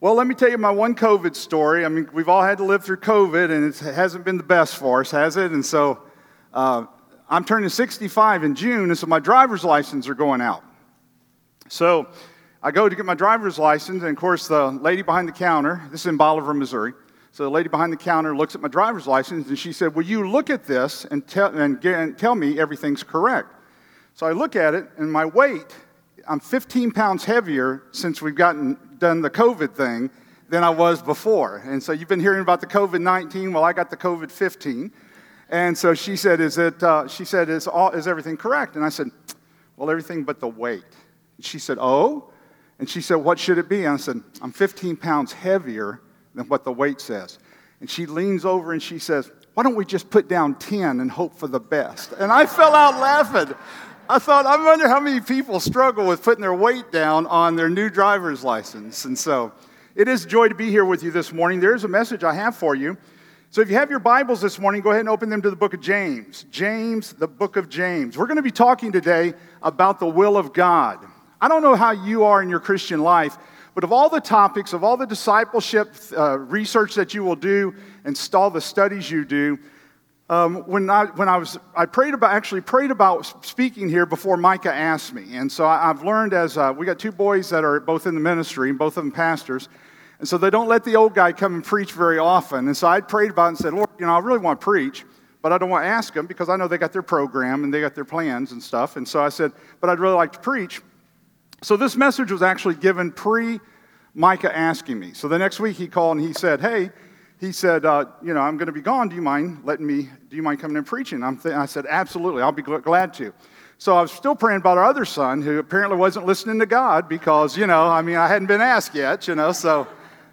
Well, let me tell you my one COVID story. I mean, we've all had to live through COVID, and it hasn't been the best for us, has it? And so uh, I'm turning 65 in June, and so my driver's license are going out. So I go to get my driver's license, and of course, the lady behind the counter, this is in Bolivar, Missouri. So the lady behind the counter looks at my driver's license, and she said, Will you look at this and, tell, and, get, and tell me everything's correct? So I look at it, and my weight, I'm 15 pounds heavier since we've gotten done the COVID thing than I was before. And so you've been hearing about the COVID 19. Well, I got the COVID 15. And so she said, Is, it, uh, she said is, all, is everything correct? And I said, Well, everything but the weight. And she said, Oh? And she said, What should it be? And I said, I'm 15 pounds heavier than what the weight says. And she leans over and she says, Why don't we just put down 10 and hope for the best? And I fell out laughing. I thought, I wonder how many people struggle with putting their weight down on their new driver's license. And so it is joy to be here with you this morning. There's a message I have for you. So if you have your Bibles this morning, go ahead and open them to the book of James. James, the book of James. We're going to be talking today about the will of God. I don't know how you are in your Christian life, but of all the topics, of all the discipleship uh, research that you will do and all the studies you do, um, when, I, when I was, I prayed about, actually prayed about speaking here before Micah asked me. And so I, have learned as, uh, we got two boys that are both in the ministry, and both of them pastors. And so they don't let the old guy come and preach very often. And so I prayed about it and said, Lord, you know, I really want to preach, but I don't want to ask them because I know they got their program and they got their plans and stuff. And so I said, but I'd really like to preach. So this message was actually given pre Micah asking me. So the next week he called and he said, hey, he said, uh, you know, I'm going to be gone. Do you mind letting me, do you mind coming and preaching? Th- i said, absolutely. I'll be gl- glad to. So I was still praying about our other son who apparently wasn't listening to God because, you know, I mean, I hadn't been asked yet, you know, so.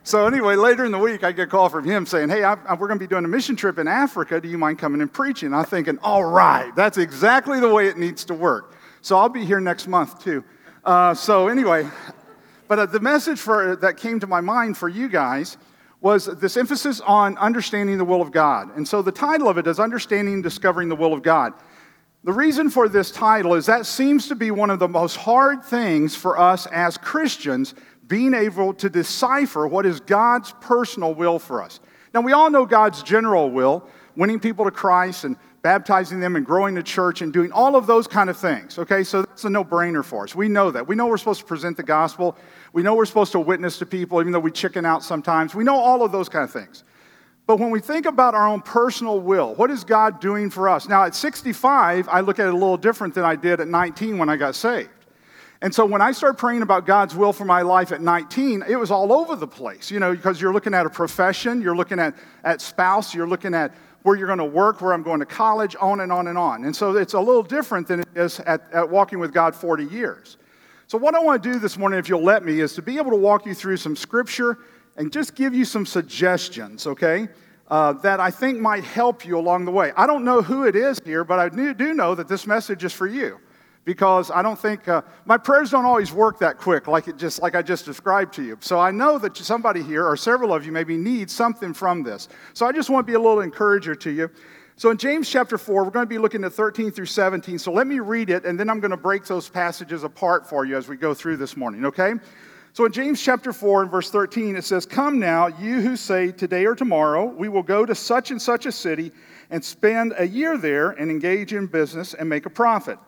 So anyway, later in the week, I get a call from him saying, "Hey, I, I, we're going to be doing a mission trip in Africa. Do you mind coming and preaching?" I'm thinking, "All right, that's exactly the way it needs to work." So I'll be here next month too. Uh, so anyway, but uh, the message for, that came to my mind for you guys was this emphasis on understanding the will of God. And so the title of it is Understanding and Discovering the Will of God. The reason for this title is that seems to be one of the most hard things for us as Christians, being able to decipher what is God's personal will for us. Now, we all know God's general will, winning people to Christ and baptizing them and growing the church and doing all of those kind of things. Okay, so that's a no brainer for us. We know that. We know we're supposed to present the gospel. We know we're supposed to witness to people, even though we chicken out sometimes. We know all of those kind of things. But when we think about our own personal will, what is God doing for us? Now, at 65, I look at it a little different than I did at 19 when I got saved. And so when I started praying about God's will for my life at 19, it was all over the place, you know, because you're looking at a profession, you're looking at, at spouse, you're looking at where you're going to work, where I'm going to college, on and on and on. And so it's a little different than it is at, at walking with God 40 years. So, what I want to do this morning, if you'll let me, is to be able to walk you through some scripture and just give you some suggestions, okay, uh, that I think might help you along the way. I don't know who it is here, but I do know that this message is for you because I don't think uh, my prayers don't always work that quick, like it just like I just described to you. So I know that somebody here, or several of you, maybe need something from this. So I just want to be a little encourager to you. So in James chapter 4, we're going to be looking at 13 through 17. So let me read it, and then I'm going to break those passages apart for you as we go through this morning, okay? So in James chapter 4 and verse 13, it says, Come now, you who say, Today or tomorrow, we will go to such and such a city and spend a year there and engage in business and make a profit.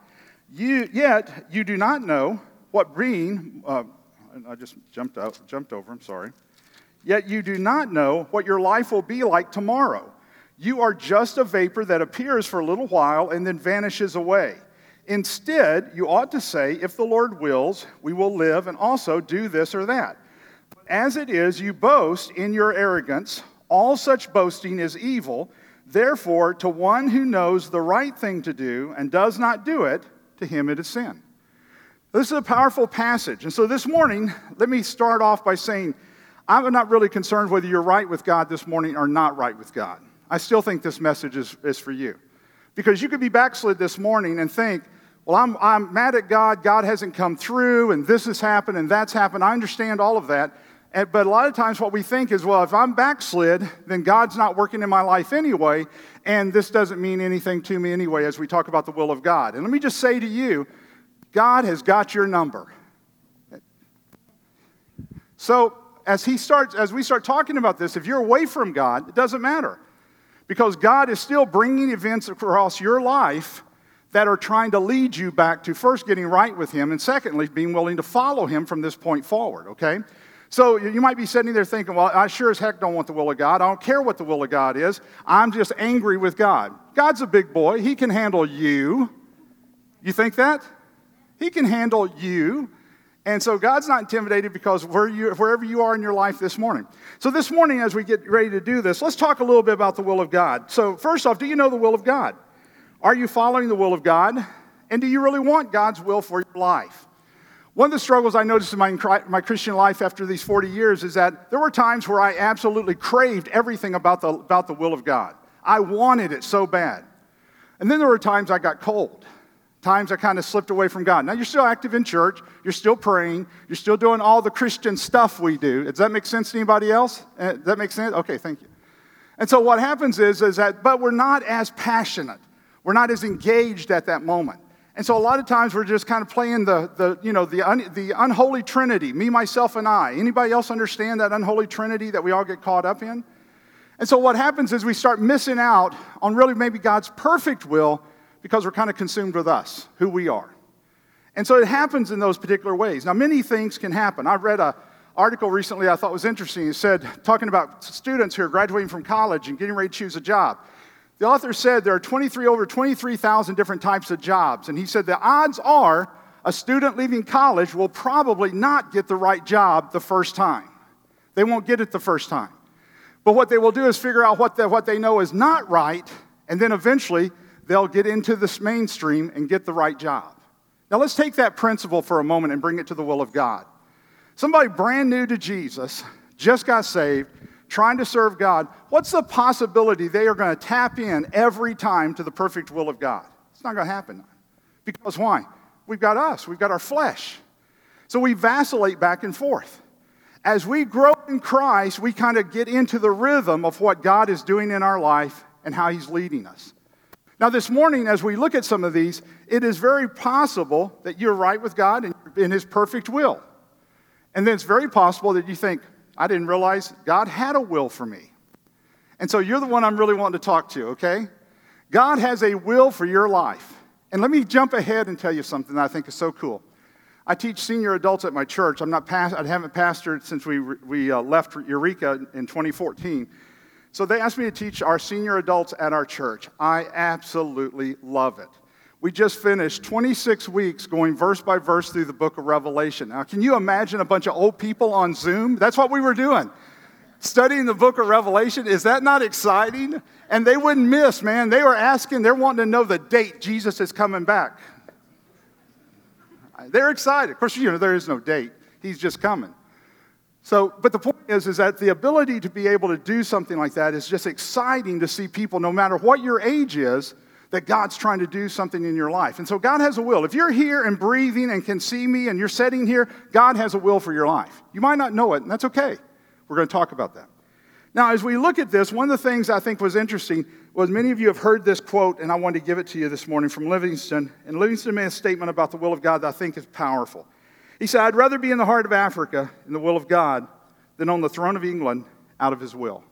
You, yet you do not know what being, uh, I just jumped out, jumped over, I'm sorry. Yet you do not know what your life will be like tomorrow. You are just a vapor that appears for a little while and then vanishes away. Instead, you ought to say, If the Lord wills, we will live and also do this or that. As it is, you boast in your arrogance. All such boasting is evil. Therefore, to one who knows the right thing to do and does not do it, to him it is sin. This is a powerful passage. And so this morning, let me start off by saying, I'm not really concerned whether you're right with God this morning or not right with God. I still think this message is, is for you. Because you could be backslid this morning and think, well, I'm, I'm mad at God, God hasn't come through, and this has happened, and that's happened. I understand all of that. And, but a lot of times, what we think is, well, if I'm backslid, then God's not working in my life anyway, and this doesn't mean anything to me anyway as we talk about the will of God. And let me just say to you, God has got your number. So, as he starts, as we start talking about this, if you're away from God, it doesn't matter. Because God is still bringing events across your life that are trying to lead you back to first getting right with Him, and secondly, being willing to follow Him from this point forward, okay? So you might be sitting there thinking, well, I sure as heck don't want the will of God. I don't care what the will of God is. I'm just angry with God. God's a big boy. He can handle you. You think that? He can handle you. And so God's not intimidated because where you, wherever you are in your life this morning. So this morning, as we get ready to do this, let's talk a little bit about the will of God. So, first off, do you know the will of God? Are you following the will of God? And do you really want God's will for your life? One of the struggles I noticed in my, my Christian life after these 40 years is that there were times where I absolutely craved everything about the, about the will of God. I wanted it so bad. And then there were times I got cold, times I kind of slipped away from God. Now, you're still active in church, you're still praying, you're still doing all the Christian stuff we do. Does that make sense to anybody else? Uh, does that make sense? Okay, thank you. And so what happens is, is that, but we're not as passionate. We're not as engaged at that moment. And so a lot of times we're just kind of playing the, the you know, the, un, the unholy trinity, me, myself, and I. Anybody else understand that unholy trinity that we all get caught up in? And so what happens is we start missing out on really maybe God's perfect will because we're kind of consumed with us, who we are. And so it happens in those particular ways. Now, many things can happen. I read an article recently I thought was interesting. It said, talking about students who are graduating from college and getting ready to choose a job. The author said there are 23 over 23,000 different types of jobs. And he said the odds are a student leaving college will probably not get the right job the first time. They won't get it the first time. But what they will do is figure out what, the, what they know is not right, and then eventually they'll get into this mainstream and get the right job. Now let's take that principle for a moment and bring it to the will of God. Somebody brand new to Jesus, just got saved, trying to serve God, what's the possibility they are going to tap in every time to the perfect will of God? It's not going to happen. Because why? We've got us, we've got our flesh. So we vacillate back and forth. As we grow in Christ, we kind of get into the rhythm of what God is doing in our life and how He's leading us. Now, this morning, as we look at some of these, it is very possible that you're right with God and in His perfect will. And then it's very possible that you think, I didn't realize God had a will for me. And so you're the one I'm really wanting to talk to, okay? God has a will for your life. And let me jump ahead and tell you something that I think is so cool. I teach senior adults at my church. I'm not past, I haven't pastored since we, we uh, left Eureka in 2014. So they asked me to teach our senior adults at our church. I absolutely love it. We just finished 26 weeks going verse by verse through the book of Revelation. Now, can you imagine a bunch of old people on Zoom? That's what we were doing. Studying the book of Revelation. Is that not exciting? And they wouldn't miss, man. They were asking, they're wanting to know the date Jesus is coming back. They're excited. Of course, you know, there is no date, He's just coming. So, but the point is, is that the ability to be able to do something like that is just exciting to see people, no matter what your age is, that God's trying to do something in your life. And so God has a will. If you're here and breathing and can see me and you're sitting here, God has a will for your life. You might not know it, and that's okay. We're going to talk about that. Now, as we look at this, one of the things I think was interesting was many of you have heard this quote, and I wanted to give it to you this morning from Livingstone. And Livingstone made a statement about the will of God that I think is powerful. He said, I'd rather be in the heart of Africa in the will of God than on the throne of England out of his will.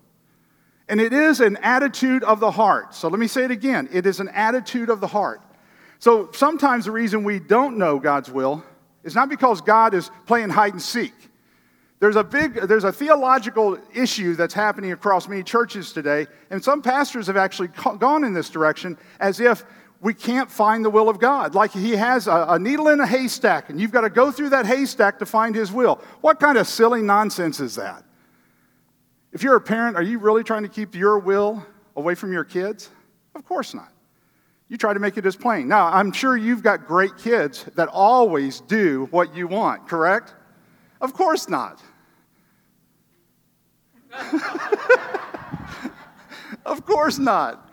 And it is an attitude of the heart. So let me say it again it is an attitude of the heart. So sometimes the reason we don't know God's will is not because God is playing hide and seek. There's a big, there's a theological issue that's happening across many churches today, and some pastors have actually gone in this direction as if we can't find the will of God. Like he has a, a needle in a haystack, and you've got to go through that haystack to find his will. What kind of silly nonsense is that? If you're a parent, are you really trying to keep your will away from your kids? Of course not. You try to make it as plain. Now, I'm sure you've got great kids that always do what you want, correct? Of course not. of course not.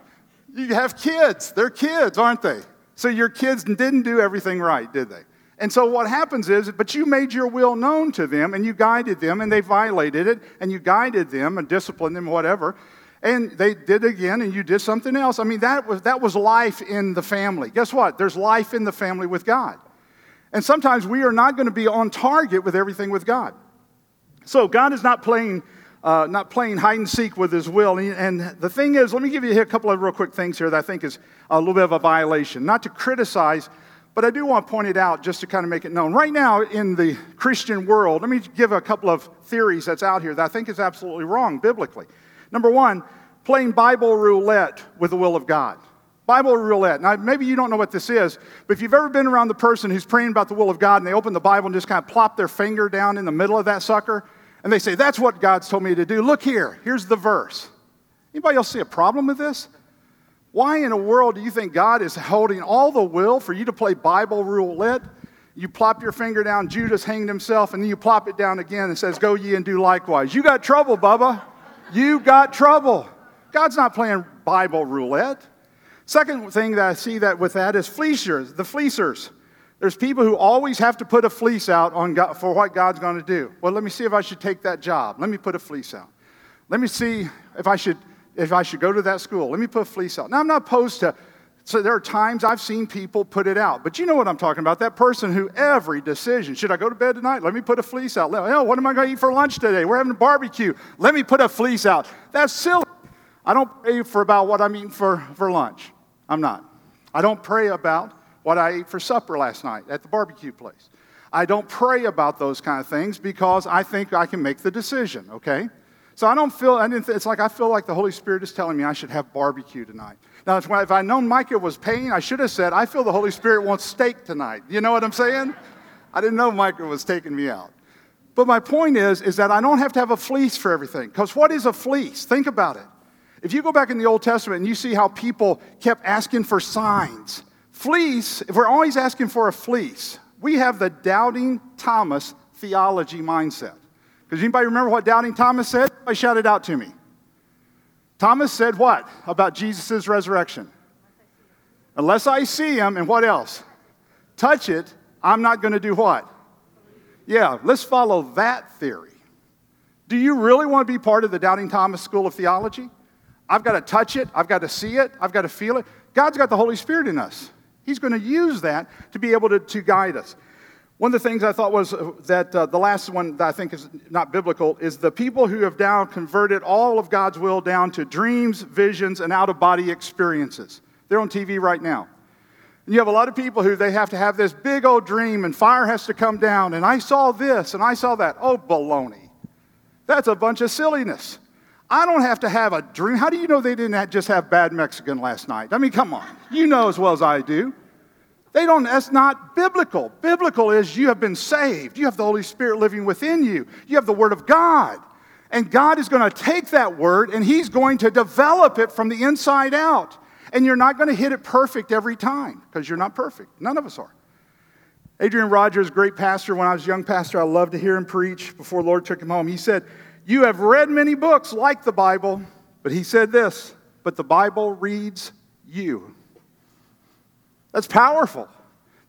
You have kids. They're kids, aren't they? So your kids didn't do everything right, did they? And so what happens is, but you made your will known to them and you guided them and they violated it and you guided them and disciplined them, whatever. And they did again and you did something else. I mean, that was, that was life in the family. Guess what? There's life in the family with God. And sometimes we are not going to be on target with everything with God. So God is not playing, uh, not playing hide and seek with His will. And the thing is, let me give you a couple of real quick things here that I think is a little bit of a violation. Not to criticize, but I do want to point it out just to kind of make it known. Right now in the Christian world, let me give a couple of theories that's out here that I think is absolutely wrong biblically. Number one, playing Bible roulette with the will of God. Bible roulette. Now, maybe you don't know what this is, but if you've ever been around the person who's praying about the will of God and they open the Bible and just kind of plop their finger down in the middle of that sucker, and they say, That's what God's told me to do. Look here, here's the verse. Anybody else see a problem with this? Why in the world do you think God is holding all the will for you to play Bible roulette? You plop your finger down, Judas hanged himself, and then you plop it down again and says, Go ye and do likewise. You got trouble, Bubba. You got trouble. God's not playing Bible roulette. Second thing that I see that with that is fleecers, the fleecers. There's people who always have to put a fleece out on God, for what God's going to do. Well, let me see if I should take that job. Let me put a fleece out. Let me see if I should if I should go to that school. Let me put a fleece out. Now I'm not opposed to so there are times I've seen people put it out. But you know what I'm talking about. That person who every decision, should I go to bed tonight? Let me put a fleece out. Oh, what am I going to eat for lunch today? We're having a barbecue. Let me put a fleece out. That's silly. I don't pray for about what I'm eating for, for lunch. I'm not. I don't pray about what I ate for supper last night at the barbecue place. I don't pray about those kind of things because I think I can make the decision, okay? So I don't feel, I didn't, it's like I feel like the Holy Spirit is telling me I should have barbecue tonight. Now, if I'd known Micah was paying, I should have said, I feel the Holy Spirit wants steak tonight. You know what I'm saying? I didn't know Micah was taking me out. But my point is, is that I don't have to have a fleece for everything. Because what is a fleece? Think about it. If you go back in the Old Testament and you see how people kept asking for signs, fleece, if we're always asking for a fleece, we have the doubting Thomas theology mindset. Because anybody remember what doubting Thomas said? I shout it out to me. Thomas said what about Jesus' resurrection? Unless I see him, and what else? Touch it, I'm not going to do what? Yeah, let's follow that theory. Do you really want to be part of the Doubting Thomas School of Theology? I've got to touch it. I've got to see it. I've got to feel it. God's got the Holy Spirit in us. He's going to use that to be able to, to guide us. One of the things I thought was uh, that uh, the last one that I think is not biblical is the people who have now converted all of God's will down to dreams, visions, and out of body experiences. They're on TV right now. And you have a lot of people who they have to have this big old dream and fire has to come down, and I saw this and I saw that. Oh, baloney. That's a bunch of silliness. I don't have to have a dream. How do you know they didn't just have bad Mexican last night? I mean, come on. You know as well as I do. They don't, that's not biblical. Biblical is you have been saved. You have the Holy Spirit living within you. You have the Word of God. And God is going to take that Word and He's going to develop it from the inside out. And you're not going to hit it perfect every time because you're not perfect. None of us are. Adrian Rogers, great pastor, when I was a young pastor, I loved to hear him preach before Lord took him home. He said, you have read many books like the Bible, but he said this, but the Bible reads you. That's powerful.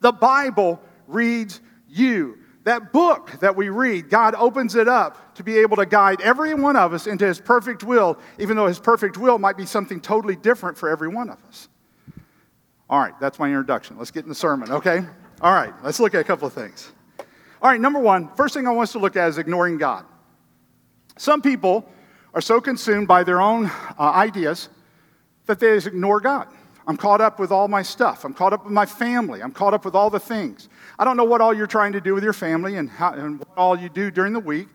The Bible reads you. That book that we read, God opens it up to be able to guide every one of us into His perfect will, even though His perfect will might be something totally different for every one of us. All right, that's my introduction. Let's get in the sermon, okay? All right, let's look at a couple of things. All right, number one, first thing I want us to look at is ignoring God. Some people are so consumed by their own uh, ideas that they ignore God. I'm caught up with all my stuff. I'm caught up with my family. I'm caught up with all the things. I don't know what all you're trying to do with your family and, how, and what all you do during the week,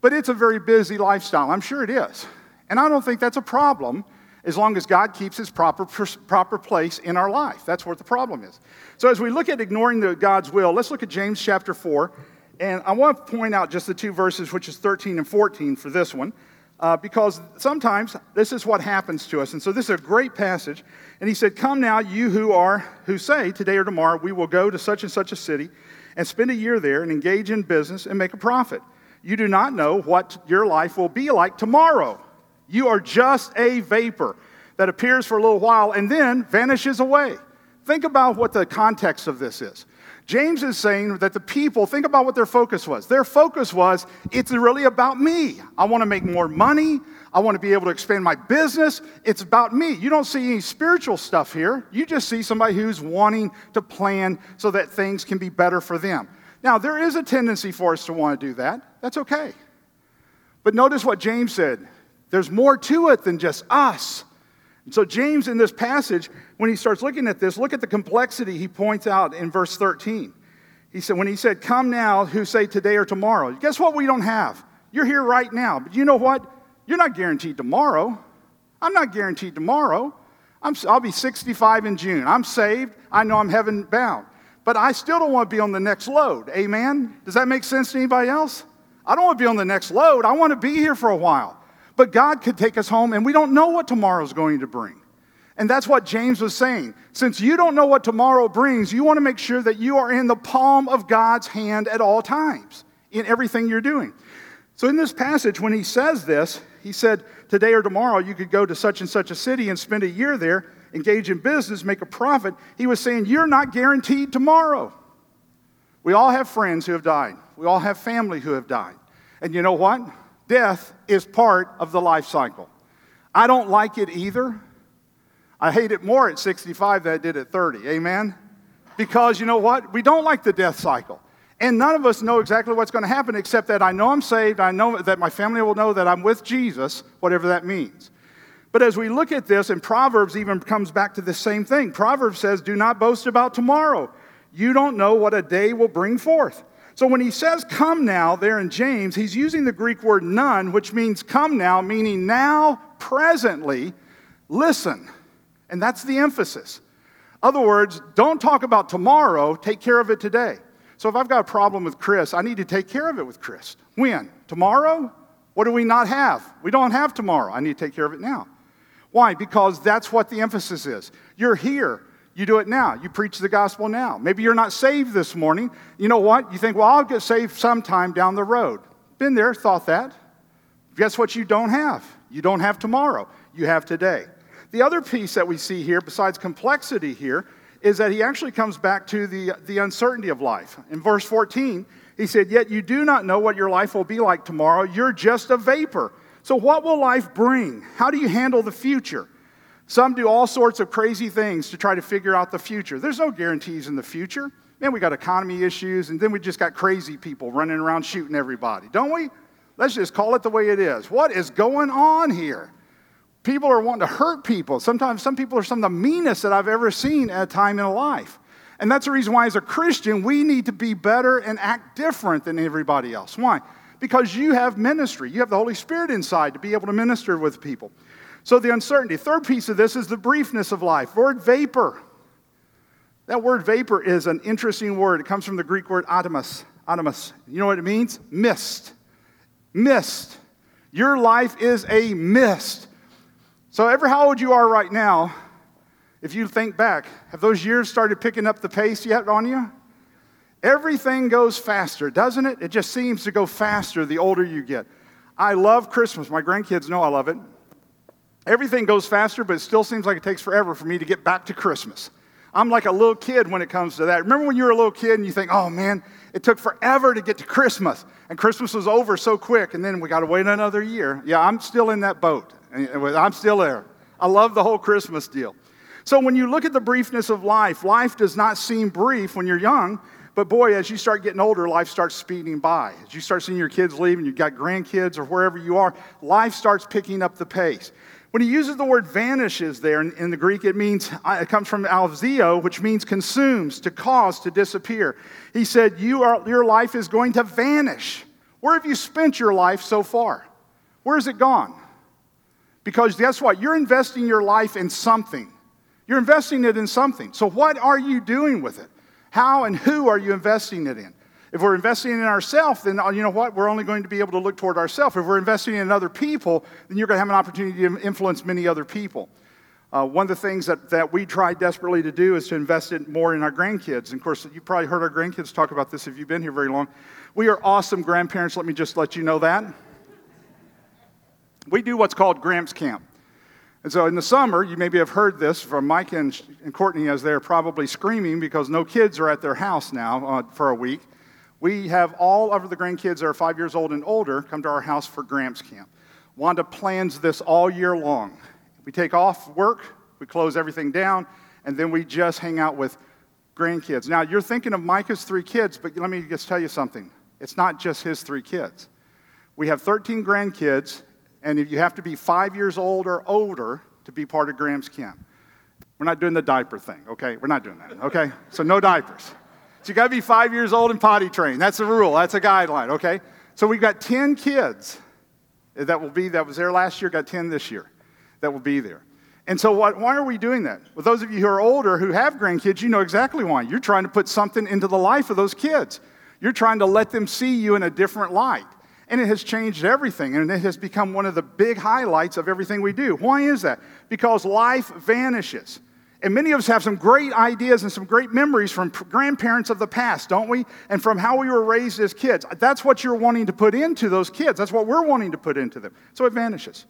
but it's a very busy lifestyle. I'm sure it is. And I don't think that's a problem as long as God keeps his proper, proper place in our life. That's what the problem is. So as we look at ignoring the, God's will, let's look at James chapter 4 and I want to point out just the two verses, which is 13 and 14 for this one, uh, because sometimes this is what happens to us. And so this is a great passage. And he said, Come now, you who are, who say, today or tomorrow, we will go to such and such a city and spend a year there and engage in business and make a profit. You do not know what your life will be like tomorrow. You are just a vapor that appears for a little while and then vanishes away. Think about what the context of this is. James is saying that the people, think about what their focus was. Their focus was, it's really about me. I want to make more money. I want to be able to expand my business. It's about me. You don't see any spiritual stuff here. You just see somebody who's wanting to plan so that things can be better for them. Now, there is a tendency for us to want to do that. That's okay. But notice what James said there's more to it than just us. So, James, in this passage, when he starts looking at this, look at the complexity he points out in verse 13. He said, when he said, Come now, who say today or tomorrow, guess what we don't have? You're here right now. But you know what? You're not guaranteed tomorrow. I'm not guaranteed tomorrow. i will be 65 in June. I'm saved. I know I'm heaven bound. But I still don't want to be on the next load. Amen? Does that make sense to anybody else? I don't want to be on the next load. I want to be here for a while. But God could take us home, and we don't know what tomorrow's going to bring. And that's what James was saying. Since you don't know what tomorrow brings, you want to make sure that you are in the palm of God's hand at all times in everything you're doing. So, in this passage, when he says this, he said, Today or tomorrow, you could go to such and such a city and spend a year there, engage in business, make a profit. He was saying, You're not guaranteed tomorrow. We all have friends who have died, we all have family who have died. And you know what? Death is part of the life cycle. I don't like it either. I hate it more at 65 than I did at 30. Amen? Because you know what? We don't like the death cycle. And none of us know exactly what's going to happen except that I know I'm saved. I know that my family will know that I'm with Jesus, whatever that means. But as we look at this, and Proverbs even comes back to the same thing. Proverbs says, Do not boast about tomorrow. You don't know what a day will bring forth. So when he says come now there in James, he's using the Greek word none, which means come now, meaning now, presently, listen. And that's the emphasis. Other words, don't talk about tomorrow, take care of it today. So if I've got a problem with Chris, I need to take care of it with Chris. When? Tomorrow? What do we not have? We don't have tomorrow. I need to take care of it now. Why? Because that's what the emphasis is. You're here. You do it now. You preach the gospel now. Maybe you're not saved this morning. You know what? You think, well, I'll get saved sometime down the road. Been there, thought that. Guess what you don't have? You don't have tomorrow. You have today. The other piece that we see here, besides complexity here, is that he actually comes back to the, the uncertainty of life. In verse 14, he said, Yet you do not know what your life will be like tomorrow. You're just a vapor. So, what will life bring? How do you handle the future? Some do all sorts of crazy things to try to figure out the future. There's no guarantees in the future. Man, we got economy issues, and then we just got crazy people running around shooting everybody, don't we? Let's just call it the way it is. What is going on here? People are wanting to hurt people. Sometimes some people are some of the meanest that I've ever seen at a time in a life. And that's the reason why, as a Christian, we need to be better and act different than everybody else. Why? Because you have ministry. You have the Holy Spirit inside to be able to minister with people. So, the uncertainty. Third piece of this is the briefness of life. Word vapor. That word vapor is an interesting word. It comes from the Greek word atomus. Atomus. You know what it means? Mist. Mist. Your life is a mist. So, ever how old you are right now, if you think back, have those years started picking up the pace yet on you? Everything goes faster, doesn't it? It just seems to go faster the older you get. I love Christmas. My grandkids know I love it. Everything goes faster, but it still seems like it takes forever for me to get back to Christmas. I'm like a little kid when it comes to that. Remember when you were a little kid and you think, oh man, it took forever to get to Christmas, and Christmas was over so quick, and then we got to wait another year. Yeah, I'm still in that boat. I'm still there. I love the whole Christmas deal. So when you look at the briefness of life, life does not seem brief when you're young, but boy, as you start getting older, life starts speeding by. As you start seeing your kids leave and you've got grandkids or wherever you are, life starts picking up the pace. When he uses the word vanishes there in, in the Greek, it means, uh, it comes from alzio, which means consumes, to cause, to disappear. He said, you are, Your life is going to vanish. Where have you spent your life so far? Where has it gone? Because guess what? You're investing your life in something. You're investing it in something. So, what are you doing with it? How and who are you investing it in? If we're investing in ourselves, then uh, you know what? We're only going to be able to look toward ourselves. If we're investing in other people, then you're going to have an opportunity to influence many other people. Uh, one of the things that, that we try desperately to do is to invest it more in our grandkids. And of course, you've probably heard our grandkids talk about this if you've been here very long. We are awesome grandparents, let me just let you know that we do what's called Gramps Camp. And so in the summer, you maybe have heard this from Mike and, and Courtney as they're probably screaming because no kids are at their house now uh, for a week. We have all of the grandkids that are five years old and older come to our house for Gramps Camp. Wanda plans this all year long. We take off work, we close everything down, and then we just hang out with grandkids. Now, you're thinking of Micah's three kids, but let me just tell you something. It's not just his three kids. We have 13 grandkids, and if you have to be five years old or older to be part of Gramps camp. We're not doing the diaper thing, okay? We're not doing that, okay? So no diapers. So you got to be five years old and potty trained. That's a rule. That's a guideline, okay? So we've got 10 kids that will be, that was there last year, got 10 this year that will be there. And so, what, why are we doing that? Well, those of you who are older who have grandkids, you know exactly why. You're trying to put something into the life of those kids. You're trying to let them see you in a different light. And it has changed everything, and it has become one of the big highlights of everything we do. Why is that? Because life vanishes. And many of us have some great ideas and some great memories from grandparents of the past, don't we? And from how we were raised as kids. That's what you're wanting to put into those kids. That's what we're wanting to put into them. So it vanishes.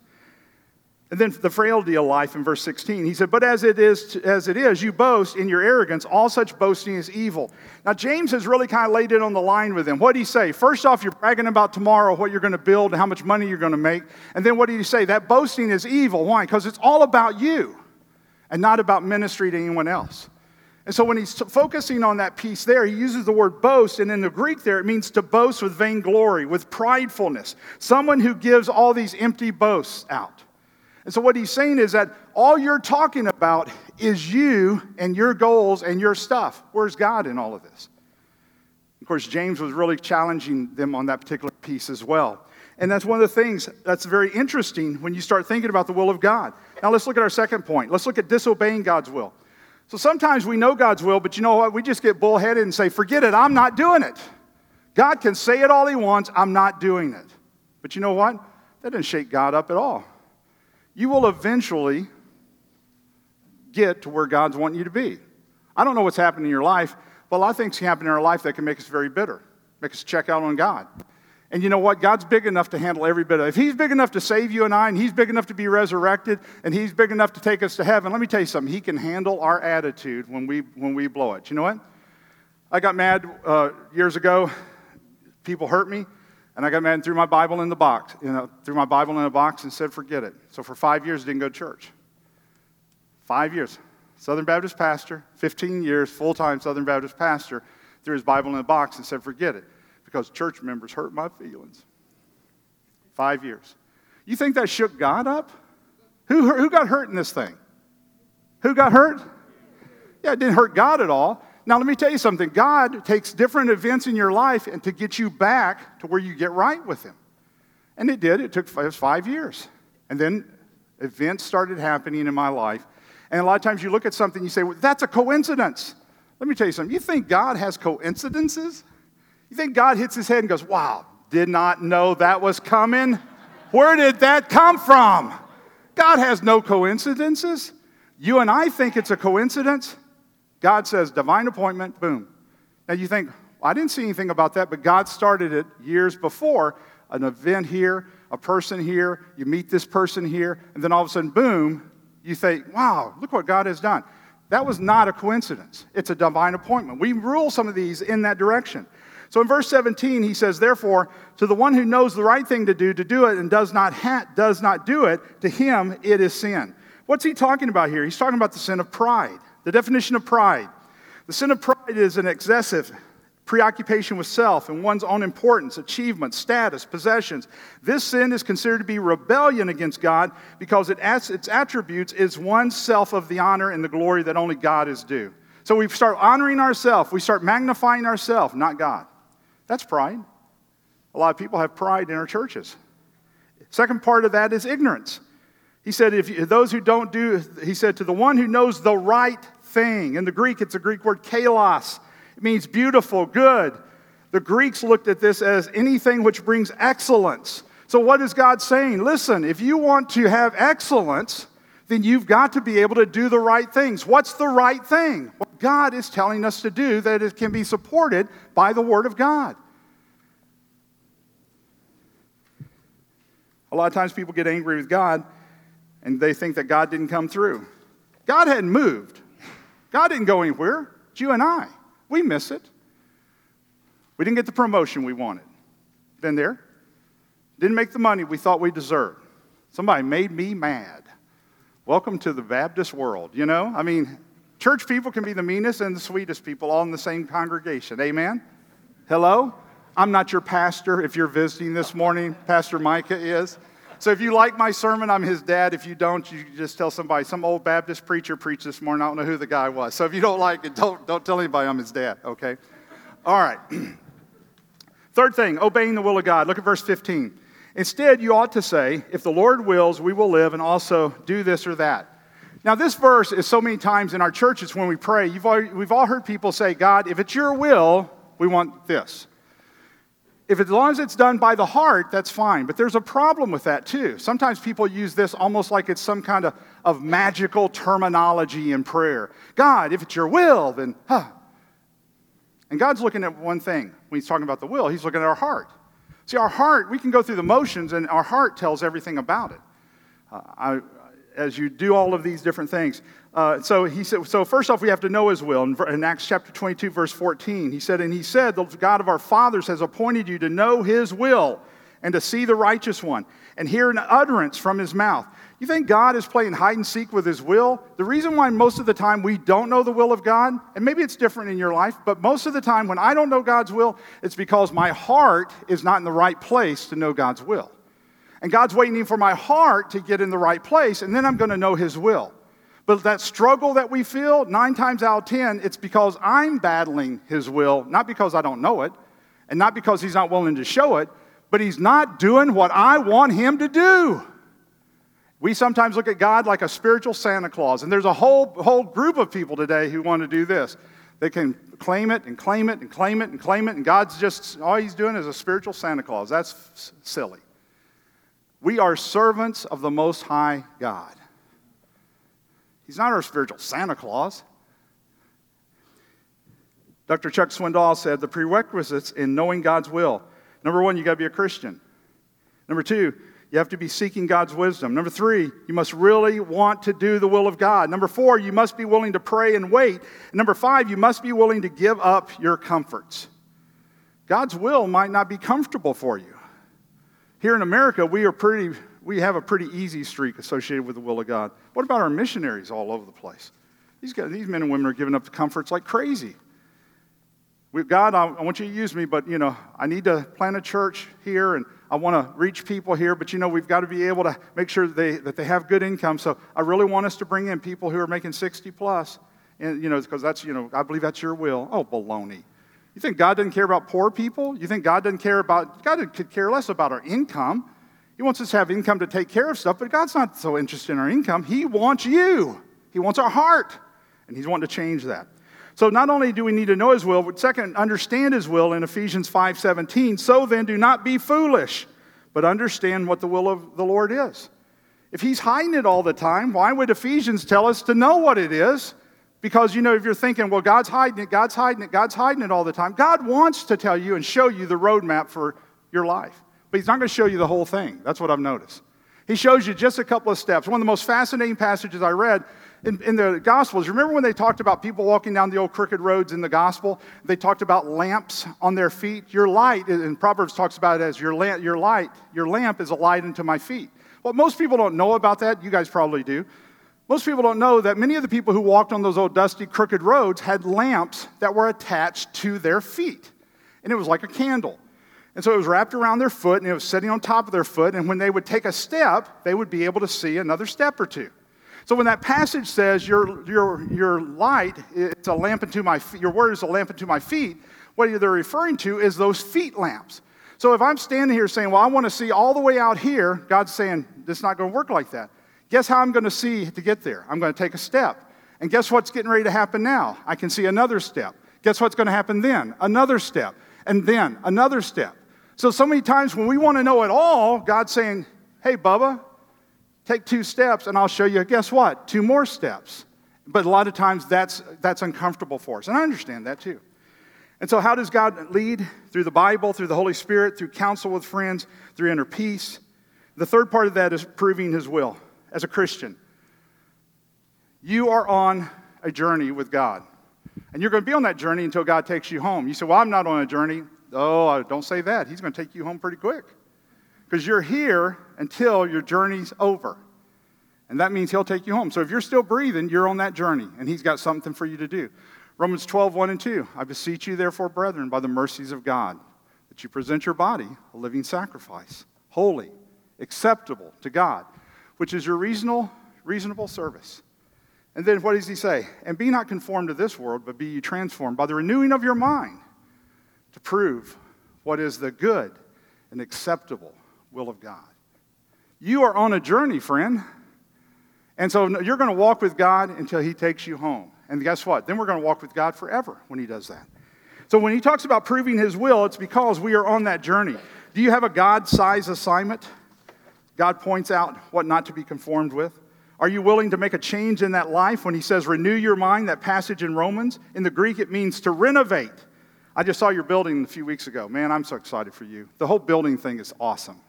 And then the frailty of life in verse 16, he said, But as it is, as it is, you boast in your arrogance. All such boasting is evil. Now, James has really kind of laid it on the line with him. What did he say? First off, you're bragging about tomorrow, what you're going to build, and how much money you're going to make. And then what did he say? That boasting is evil. Why? Because it's all about you and not about ministry to anyone else. And so when he's focusing on that piece there, he uses the word boast, and in the Greek there, it means to boast with vainglory, with pridefulness. Someone who gives all these empty boasts out. And so, what he's saying is that all you're talking about is you and your goals and your stuff. Where's God in all of this? Of course, James was really challenging them on that particular piece as well. And that's one of the things that's very interesting when you start thinking about the will of God. Now, let's look at our second point. Let's look at disobeying God's will. So sometimes we know God's will, but you know what? We just get bullheaded and say, forget it, I'm not doing it. God can say it all he wants, I'm not doing it. But you know what? That didn't shake God up at all you will eventually get to where God's wanting you to be. I don't know what's happening in your life, but a lot of things can happen in our life that can make us very bitter, make us check out on God. And you know what? God's big enough to handle every bit of it. If He's big enough to save you and I, and He's big enough to be resurrected, and He's big enough to take us to heaven, let me tell you something. He can handle our attitude when we, when we blow it. You know what? I got mad uh, years ago. People hurt me. And I got mad and threw my Bible in the box, you know, threw my Bible in a box and said, forget it. So for five years, I didn't go to church. Five years. Southern Baptist pastor, 15 years, full time Southern Baptist pastor, threw his Bible in a box and said, forget it, because church members hurt my feelings. Five years. You think that shook God up? Who, who got hurt in this thing? Who got hurt? Yeah, it didn't hurt God at all. Now, let me tell you something God takes different events in your life and to get you back to where you get right with Him. And it did. It took it five years. And then events started happening in my life. And a lot of times you look at something, and you say, well, that's a coincidence. Let me tell you something. You think God has coincidences? You think God hits his head and goes, wow, did not know that was coming? Where did that come from? God has no coincidences. You and I think it's a coincidence. God says, divine appointment, boom. Now you think, well, I didn't see anything about that, but God started it years before. An event here, a person here, you meet this person here, and then all of a sudden, boom, you think, wow, look what God has done. That was not a coincidence. It's a divine appointment. We rule some of these in that direction. So in verse 17, he says, Therefore, to the one who knows the right thing to do, to do it, and does not, ha- does not do it, to him it is sin. What's he talking about here? He's talking about the sin of pride. The definition of pride the sin of pride is an excessive preoccupation with self and one's own importance, achievements, status, possessions. This sin is considered to be rebellion against God because it, its attributes is one's self of the honor and the glory that only God is due. So we start honoring ourselves, we start magnifying ourselves, not God. That's pride. A lot of people have pride in our churches. Second part of that is ignorance. He said, if you, those who don't do, he said, to the one who knows the right thing. In the Greek, it's a Greek word kalos. It means beautiful, good. The Greeks looked at this as anything which brings excellence. So, what is God saying? Listen, if you want to have excellence, then you've got to be able to do the right things. What's the right thing? What God is telling us to do that it can be supported by the Word of God. A lot of times people get angry with God and they think that God didn't come through. God hadn't moved. God didn't go anywhere. It's you and I. We miss it. We didn't get the promotion we wanted. Been there. Didn't make the money we thought we deserved. Somebody made me mad. Welcome to the Baptist world, you know? I mean, church people can be the meanest and the sweetest people all in the same congregation. Amen? Hello? I'm not your pastor if you're visiting this morning. Pastor Micah is. So if you like my sermon, I'm his dad. If you don't, you just tell somebody. Some old Baptist preacher preached this morning. I don't know who the guy was. So if you don't like it, don't, don't tell anybody I'm his dad, okay? All right. Third thing, obeying the will of God. Look at verse 15. Instead, you ought to say, if the Lord wills, we will live and also do this or that. Now, this verse is so many times in our churches when we pray, all, we've all heard people say, God, if it's your will, we want this. If as long as it's done by the heart, that's fine. But there's a problem with that too. Sometimes people use this almost like it's some kind of, of magical terminology in prayer. God, if it's your will, then, huh. And God's looking at one thing when He's talking about the will, He's looking at our heart. See, our heart, we can go through the motions, and our heart tells everything about it. Uh, I, as you do all of these different things. Uh, so he said, so first off, we have to know his will. In, in, Acts chapter 22, verse 14, he said, And he said, The God of our fathers has appointed you to know his will and to see the righteous one and hear an utterance from his mouth. You think God is playing hide and seek with his will? The reason why most of the time we don't know the will of God, and maybe it's different in your life, but most of the time when I don't know God's will, it's because my heart is not in the right place to know God's will. And God's waiting for my heart to get in the right place, and then I'm going to know His will. But that struggle that we feel, nine times out of ten, it's because I'm battling His will, not because I don't know it, and not because He's not willing to show it, but He's not doing what I want Him to do. We sometimes look at God like a spiritual Santa Claus, and there's a whole, whole group of people today who want to do this. They can claim it and claim it and claim it and claim it, and God's just, all He's doing is a spiritual Santa Claus. That's silly. We are servants of the Most High God. He's not our spiritual Santa Claus. Dr. Chuck Swindoll said the prerequisites in knowing God's will number one, you got to be a Christian. Number two, you have to be seeking God's wisdom. Number three, you must really want to do the will of God. Number four, you must be willing to pray and wait. And number five, you must be willing to give up your comforts. God's will might not be comfortable for you. Here in America, we are pretty, we have a pretty easy streak associated with the will of God. What about our missionaries all over the place? These, guys, these men and women are giving up the comforts like crazy. We, God, I, I want you to use me, but you know, I need to plant a church here and I want to reach people here, but you know, we've got to be able to make sure that they, that they have good income. So I really want us to bring in people who are making 60 plus, and you know, because that's, you know, I believe that's your will. Oh, baloney. You think God doesn't care about poor people? You think God doesn't care about, God could care less about our income. He wants us to have income to take care of stuff, but God's not so interested in our income. He wants you, He wants our heart, and He's wanting to change that. So not only do we need to know His will, but second, understand His will in Ephesians 5:17. So then, do not be foolish, but understand what the will of the Lord is. If He's hiding it all the time, why would Ephesians tell us to know what it is? Because, you know, if you're thinking, well, God's hiding it, God's hiding it, God's hiding it all the time, God wants to tell you and show you the roadmap for your life. But He's not going to show you the whole thing. That's what I've noticed. He shows you just a couple of steps. One of the most fascinating passages I read in, in, the Gospels, remember when they talked about people walking down the old crooked roads in the Gospel? They talked about lamps on their feet. Your light, and Proverbs talks about it as your, lamp, your light, your lamp is a light unto my feet. Well, most people don't know about that. You guys probably do. Most people don't know that many of the people who walked on those old dusty, crooked roads had lamps that were attached to their feet. And it was like a candle. And so it was wrapped around their foot and it was sitting on top of their foot. And when they would take a step, they would be able to see another step or two. So when that passage says, Your, your, your light, it's a lamp unto my feet, your word is a lamp unto my feet, what they're referring to is those feet lamps. So if I'm standing here saying, Well, I want to see all the way out here, God's saying, It's not going to work like that. Guess how I'm going to see to get there? I'm going to take a step. And guess what's getting ready to happen now? I can see another step. Guess what's going to happen then? Another step. And then another step. So, so many times when we want to know it all, God's saying, hey, Bubba, take two steps and I'll show you, guess what? Two more steps. But a lot of times that's, that's uncomfortable for us. And I understand that too. And so, how does God lead? Through the Bible, through the Holy Spirit, through counsel with friends, through inner peace. The third part of that is proving His will as a Christian. You are on a journey with God. And you're going to be on that journey until God takes you home. You say, Well, I'm not on a journey. Oh, don't say that. He's going to take you home pretty quick. Because you're here until your journey's over. And that means He'll take you home. So if you're still breathing, you're on that journey, and He's got something for you to do. Romans 12, 1 and 2. I beseech you, therefore, brethren, by the mercies of God that you present your body a living sacrifice, holy, acceptable to God, which is your reasonable, reasonable service. And then what does he say? And be not conformed to this world, but be ye transformed by the renewing of your mind to prove what is the good and acceptable will of God. You are on a journey, friend. And so you're going to walk with God until he takes you home. And guess what? Then we're going to walk with God forever when he does that. So when he talks about proving his will, it's because we are on that journey. Do you have a God size assignment? God points out what not to be conformed with. Are you willing to make a change in that life when he says renew your mind, that passage in Romans? In the Greek, it means to renovate. I just saw your building a few weeks ago. Man, I'm so excited for you. The whole building thing is awesome.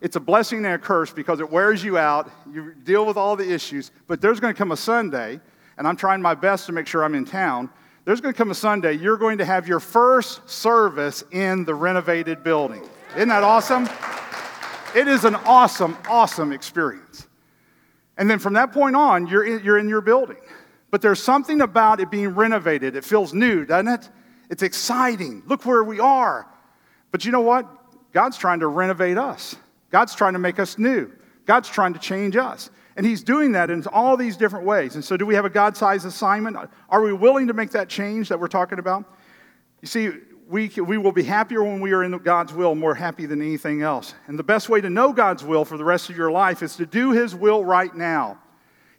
It's a blessing and a curse because it wears you out. You deal with all the issues, but there's going to come a Sunday, and I'm trying my best to make sure I'm in town. There's going to come a Sunday, you're going to have your first service in the renovated building. Isn't that awesome? It is an awesome, awesome experience. And then from that point on, you're in, you're in your building. But there's something about it being renovated. It feels new, doesn't it? It's exciting. Look where we are. But you know what? God's trying to renovate us, God's trying to make us new, God's trying to change us. And He's doing that in all these different ways. And so, do we have a God sized assignment? Are we willing to make that change that we're talking about? You see, we, we will be happier when we are in God's will, more happy than anything else. And the best way to know God's will for the rest of your life is to do His will right now.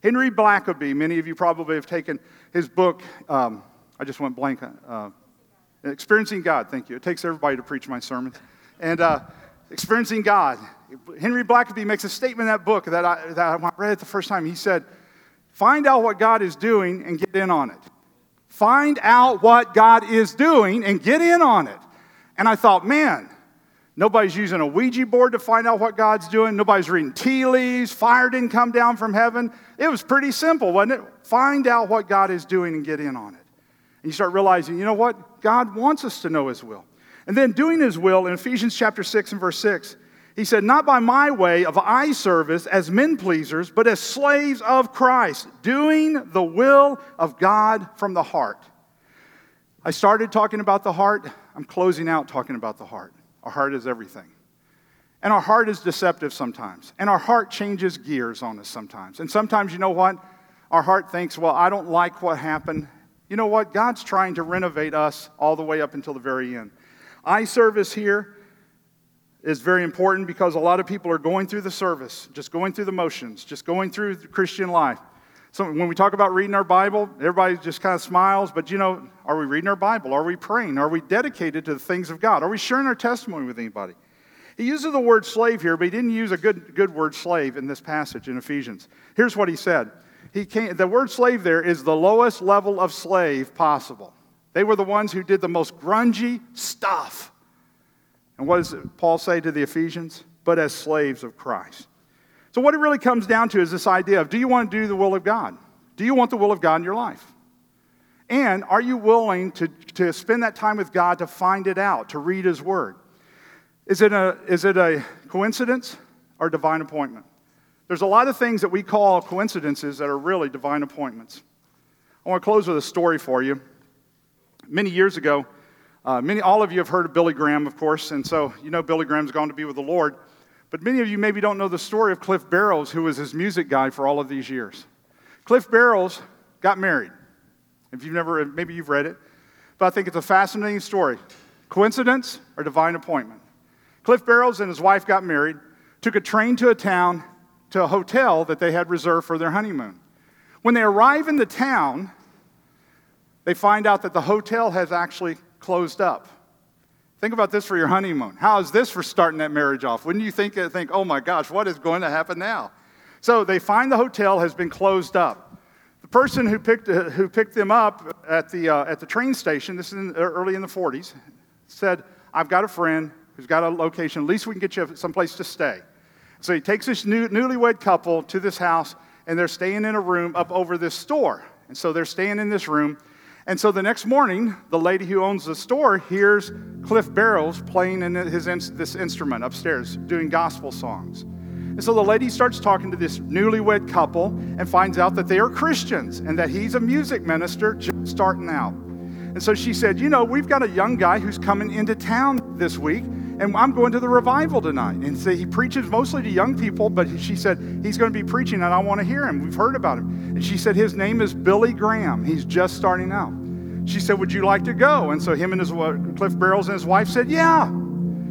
Henry Blackaby, many of you probably have taken his book, um, I just went blank, uh, Experiencing God, thank you. It takes everybody to preach my sermons. And uh, Experiencing God. Henry Blackaby makes a statement in that book that I, that I read it the first time. He said, Find out what God is doing and get in on it. Find out what God is doing and get in on it. And I thought, man, nobody's using a Ouija board to find out what God's doing. Nobody's reading tea leaves. Fire didn't come down from heaven. It was pretty simple, wasn't it? Find out what God is doing and get in on it. And you start realizing, you know what? God wants us to know His will. And then doing His will in Ephesians chapter 6 and verse 6, he said, Not by my way of eye service as men pleasers, but as slaves of Christ, doing the will of God from the heart. I started talking about the heart. I'm closing out talking about the heart. Our heart is everything. And our heart is deceptive sometimes. And our heart changes gears on us sometimes. And sometimes, you know what? Our heart thinks, well, I don't like what happened. You know what? God's trying to renovate us all the way up until the very end. Eye service here is very important because a lot of people are going through the service, just going through the motions, just going through Christian life. So when we talk about reading our Bible, everybody just kind of smiles, but you know, are we reading our Bible? Are we praying? Are we dedicated to the things of God? Are we sharing our testimony with anybody? He uses the word slave here, but he didn't use a good, good word slave in this passage in Ephesians. Here's what he said. He came, the word slave there is the lowest level of slave possible. They were the ones who did the most grungy stuff. And what does Paul say to the Ephesians? But as slaves of Christ. So, what it really comes down to is this idea of do you want to do the will of God? Do you want the will of God in your life? And are you willing to, to spend that time with God to find it out, to read His Word? Is it, a, is it a coincidence or divine appointment? There's a lot of things that we call coincidences that are really divine appointments. I want to close with a story for you. Many years ago, uh, many, all of you have heard of Billy Graham, of course, and so you know Billy Graham's gone to be with the Lord. But many of you maybe don't know the story of Cliff Barrows, who was his music guy for all of these years. Cliff Barrows got married. If you've never, maybe you've read it, but I think it's a fascinating story. Coincidence or divine appointment? Cliff Barrows and his wife got married, took a train to a town, to a hotel that they had reserved for their honeymoon. When they arrive in the town, they find out that the hotel has actually closed up. Think about this for your honeymoon. How is this for starting that marriage off? Wouldn't you think, think, oh my gosh, what is going to happen now? So they find the hotel has been closed up. The person who picked, who picked them up at the, uh, at the train station, this is in, uh, early in the 40s, said, I've got a friend who's got a location. At least we can get you someplace to stay. So he takes this new, newlywed couple to this house, and they're staying in a room up over this store. And so they're staying in this room. And so the next morning, the lady who owns the store hears Cliff Barrows playing in his, this instrument upstairs, doing gospel songs. And so the lady starts talking to this newlywed couple and finds out that they are Christians and that he's a music minister just starting out. And so she said, You know, we've got a young guy who's coming into town this week, and I'm going to the revival tonight. And so he preaches mostly to young people, but she said, He's going to be preaching, and I want to hear him. We've heard about him. And she said, His name is Billy Graham. He's just starting out. She said, Would you like to go? And so him and his wife, Cliff Barrows and his wife said, Yeah.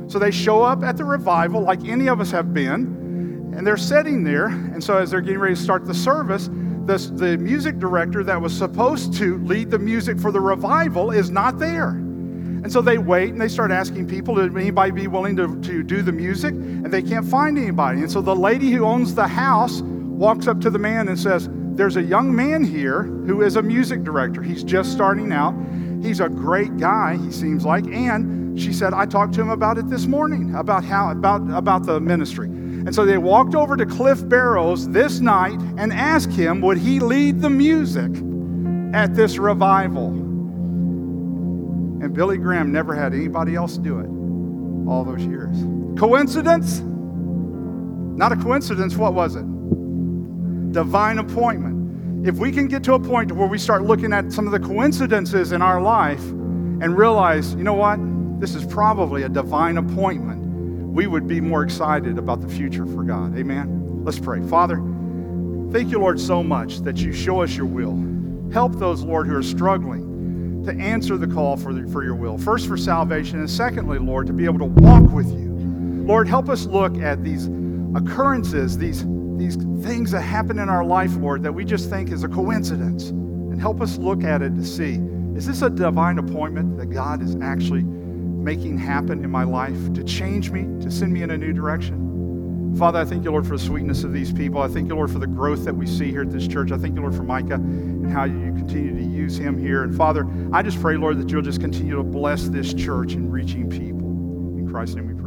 So they show up at the revival like any of us have been, and they're sitting there. And so as they're getting ready to start the service, the, the music director that was supposed to lead the music for the revival is not there. And so they wait and they start asking people, would anybody be willing to, to do the music? And they can't find anybody. And so the lady who owns the house walks up to the man and says, There's a young man here who is a music director. He's just starting out. He's a great guy, he seems like. And she said, I talked to him about it this morning, about how about, about the ministry. And so they walked over to Cliff Barrows this night and asked him, would he lead the music at this revival? And Billy Graham never had anybody else do it all those years. Coincidence? Not a coincidence. What was it? Divine appointment. If we can get to a point where we start looking at some of the coincidences in our life and realize, you know what? This is probably a divine appointment we would be more excited about the future for God. Amen. Let's pray. Father, thank you, Lord, so much that you show us your will. Help those, Lord, who are struggling to answer the call for, the, for your will. First, for salvation, and secondly, Lord, to be able to walk with you. Lord, help us look at these occurrences, these, these things that happen in our life, Lord, that we just think is a coincidence. And help us look at it to see is this a divine appointment that God is actually making happen in my life to change me, to send me in a new direction. Father, I thank you, Lord, for the sweetness of these people. I thank you, Lord, for the growth that we see here at this church. I thank you, Lord, for Micah and how you continue to use him here. And Father, I just pray, Lord, that you'll just continue to bless this church in reaching people. In Christ's name we pray.